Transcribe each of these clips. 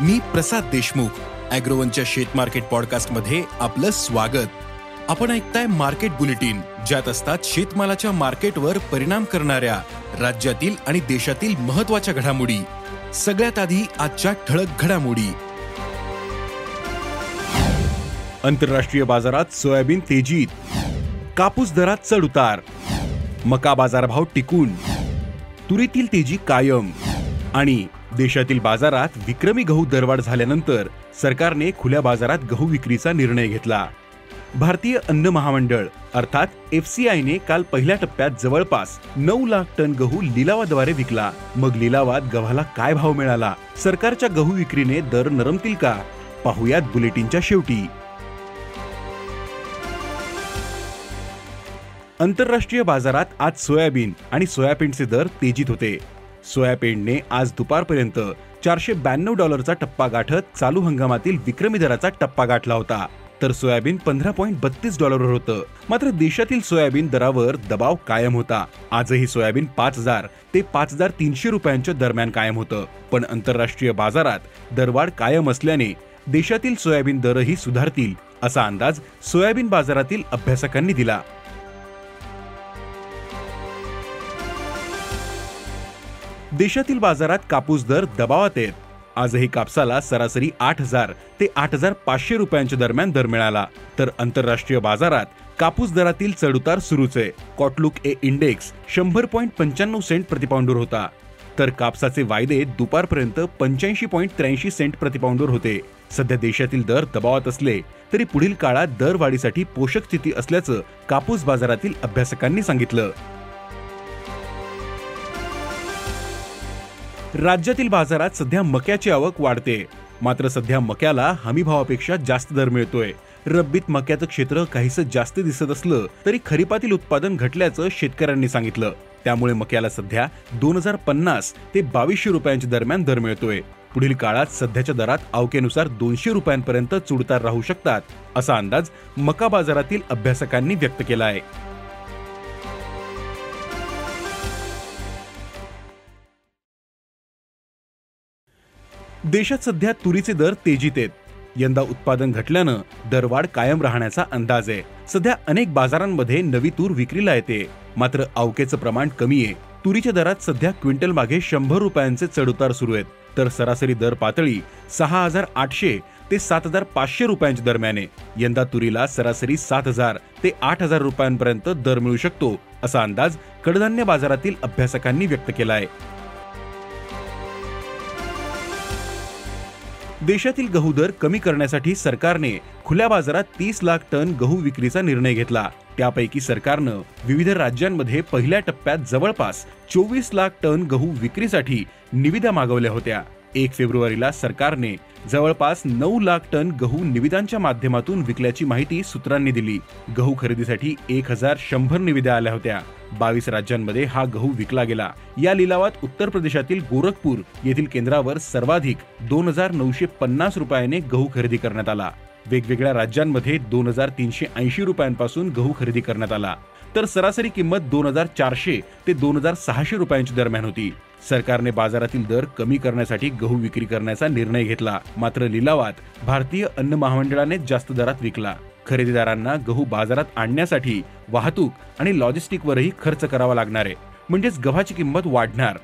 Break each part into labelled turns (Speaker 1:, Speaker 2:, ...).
Speaker 1: मी प्रसाद देशमुख अॅग्रोवनच्या शेत मार्केट पॉडकास्टमध्ये आपलं स्वागत. आपण ऐकताय मार्केट बुलेटिन ज्यात असतात शेतमालाच्या मार्केटवर परिणाम करणाऱ्या राज्यातील आणि देशातील महत्त्वाच्या घडामोडी. सगळ्यात आधी आजच्या ठळक घडामोडी. आंतरराष्ट्रीय बाजारात सोयाबीन तेजीत. कापूस दरात चढ उतार. मका बाजारभाव टिकून. तुरीतील तेजी कायम. आणि देशातील बाजारात विक्रमी गहू दरवाढ झाल्यानंतर सरकारने खुल्या बाजारात गहू विक्रीचा निर्णय घेतला. भारतीय अन्न महामंडळ अर्थात एफ सी आयने काल पहिल्या टप्प्यात जवळपास नऊ लाख टन गहू लिलावाद्वारे विकला. मग लिलावात गव्हाला काय भाव मिळाला? सरकारच्या गहू विक्रीने दर नरमतील का? पाहुयात बुलेटिनच्या शेवटी. आंतरराष्ट्रीय बाजारात आज सोयाबीन आणि सोयाबीनचे दर तेजीत होते. सोयाबीनने आज दुपारपर्यंत चारशे ब्याण्णव डॉलरचा टप्पा गाठत चालू हंगामातील विक्रमी दराचा टप्पा गाठला होता. तर सोयाबीन पंधरा पॉईंट बत्तीस डॉलरवर होतं. मात्र देशातील सोयाबीन दरावर दबाव कायम होता. आजही सोयाबीन पाच हजार ते पाच हजार तीनशे रुपयांच्या दरम्यान कायम होतं. पण आंतरराष्ट्रीय बाजारात दरवाढ कायम असल्याने देशातील सोयाबीन दरही सुधारतील असा अंदाज सोयाबीन बाजारातील अभ्यासकांनी दिला. देशातील बाजारात कापूस दर दबावात आहेत. आजही कापसाला सरासरी आठ हजार ते आठ हजार पाचशे रुपयांच्या दरम्यान दर मिळाला. तर आंतरराष्ट्रीय बाजारात कापूस दरातील चढउतार सुरूच आहे. कॉटलुक ए इंडेक्स शंभर पॉईंट पंच्याण्णव सेंट प्रतिपाऊंडवर होता. तर कापसाचे वायदे दुपारपर्यंत पंच्याऐंशी पॉईंट त्र्याऐंशी सेंट प्रतिपाऊंडवर होते. सध्या देशातील दर दबावात असले तरी पुढील काळात दरवाढीसाठी पोषक स्थिती असल्याचं कापूस बाजारातील अभ्यासकांनी सांगितलं. राज्यातील बाजारात सध्या मक्याची आवक वाढते. मात्र सध्या मक्याला हमी भावापेक्षा जास्त दर मिळतोय. रब्बीत मक्याचं क्षेत्र काहीसं जास्त दिसत असलं तरी खरीपातील उत्पादन घटल्याचं शेतकऱ्यांनी सांगितलं. त्यामुळे मक्याला सध्या दोन हजार पन्नास ते बावीसशे रुपयांच्या दरम्यान दर मिळतोय. पुढील काळात सध्याच्या दरात अवकेनुसार दोनशे रुपयांपर्यंत चुडतार राहू शकतात असा अंदाज मका बाजारातील अभ्यासकांनी व्यक्त केला आहे देशात सध्या तुरीचे दर तेजीत आहेत. यंदा उत्पादन घटल्यानं दरवाढ कायम राहण्याचा अंदाज आहे. सध्या अनेक बाजारांमध्ये नवी तूर विक्रीला येते. मात्र अवकेचं प्रमाण कमी आहे. तुरीच्या दरात सध्या क्विंटल मागे शंभर रुपयांचे चढउतार सुरू आहेत. तर सरासरी दर पातळी सहा हजार आठशे ते सात हजार पाचशे रुपयांच्या दरम्यान आहे. यंदा तुरीला सरासरी सात हजार ते आठ हजार रुपयांपर्यंत दर मिळू शकतो असा अंदाज कडधान्य बाजारातील अभ्यासकांनी व्यक्त केला आहे. देशातील गहू दर कमी करण्यासाठी सरकारने खुल्या बाजारात तीस लाख टन गहू विक्रीचा निर्णय घेतला. त्यापैकी सरकारनं विविध राज्यांमध्ये पहिल्या टप्प्यात जवळपास चोवीस लाख टन गहू विक्रीसाठी निविदा मागवल्या होत्या. एक फेब्रुवारीला सरकारने जवळपास नऊ लाख टन गहू निविदांच्या माध्यमातून विकल्याची माहिती सूत्रांनी दिली. गहू खरेदीसाठी एक हजार शंभर निविदा आल्या होत्या. बावीस राज्यांमध्ये हा गहू विकला गेला. या लिलावात उत्तर प्रदेशातील गोरखपूर येथील केंद्रावर सर्वाधिक दोन हजार नऊशे पन्नास रुपयाने गहू खरेदी करण्यात आला. वेगवेगळ्या राज्यांमध्ये दोन हजार तीनशे ऐंशी रुपयांपासून गहू खरेदी करण्यात आला. तर सरासरी किंमत दोन हजार चारशे ते दोन हजार सहाशे रुपयांच्या दरम्यान होती. सरकारने बाजारातील दर कमी करण्यासाठी गहू विक्री करण्याचा निर्णय घेतला. मात्र लिलावात भारतीय अन्न महामंडळाने जास्त दरात विकला. खरेदीदारांना गहू बाजारात आणण्यासाठी वाहतूक आणि लॉजिस्टिकवरही खर्च करावा लागणार आहे. म्हणजेच गव्हाची किंमत वाढणार.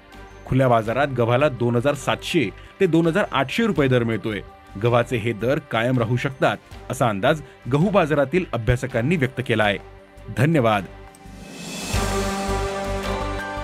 Speaker 1: खुल्या बाजारात गव्हाला दोन हजार सातशे ते दोन हजार आठशे रुपये दर मिळतोय. गव्हाचे हे दर कायम राहू शकतात असा अंदाज गहू बाजारातील अभ्यासकांनी व्यक्त केला आहे. धन्यवाद.